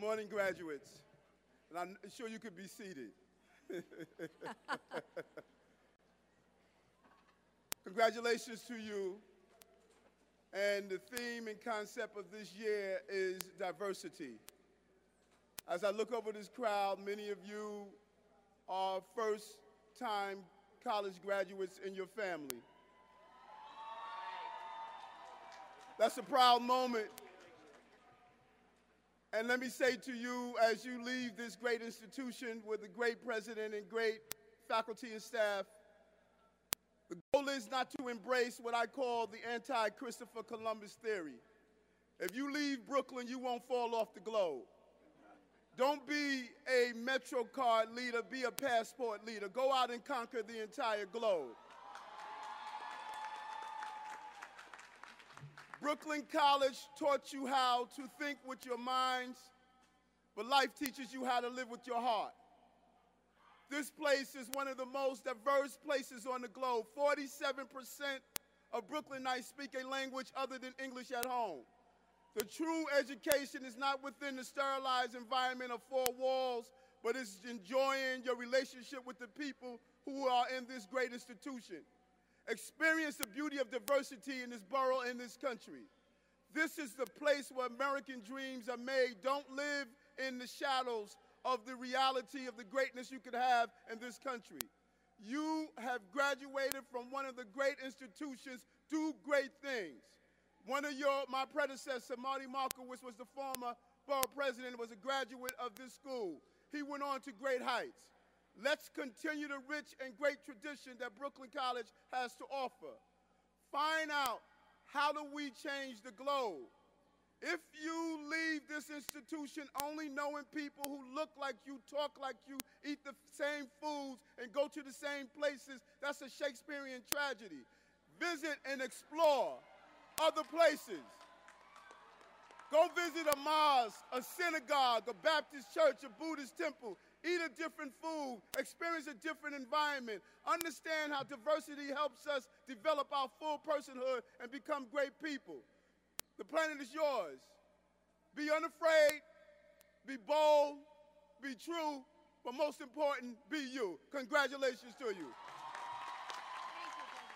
Good morning, graduates. And I'm sure you could be seated. Congratulations to you. And the theme and concept of this year is diversity. As I look over this crowd, many of you are first time college graduates in your family. That's a proud moment. And let me say to you, as you leave this great institution with a great president and great faculty and staff, the goal is not to embrace what I call the anti Christopher Columbus theory. If you leave Brooklyn, you won't fall off the globe. Don't be a MetroCard leader, be a passport leader. Go out and conquer the entire globe. Brooklyn College taught you how to think with your minds, but life teaches you how to live with your heart. This place is one of the most diverse places on the globe. 47% of Brooklynites speak a language other than English at home. The true education is not within the sterilized environment of four walls, but it's enjoying your relationship with the people who are in this great institution. Experience the beauty of diversity in this borough, in this country. This is the place where American dreams are made. Don't live in the shadows of the reality of the greatness you could have in this country. You have graduated from one of the great institutions, do great things. One of your, my predecessor, Marty Markowitz, was the former borough president, was a graduate of this school. He went on to great heights. Let's continue the rich and great tradition that Brooklyn College has to offer. Find out how do we change the globe. If you leave this institution only knowing people who look like you, talk like you, eat the same foods, and go to the same places, that's a Shakespearean tragedy. Visit and explore other places. Go visit a mosque, a synagogue, a Baptist church, a Buddhist temple. Eat a different food, experience a different environment, understand how diversity helps us develop our full personhood and become great people. The planet is yours. Be unafraid, be bold, be true, but most important, be you. Congratulations to you.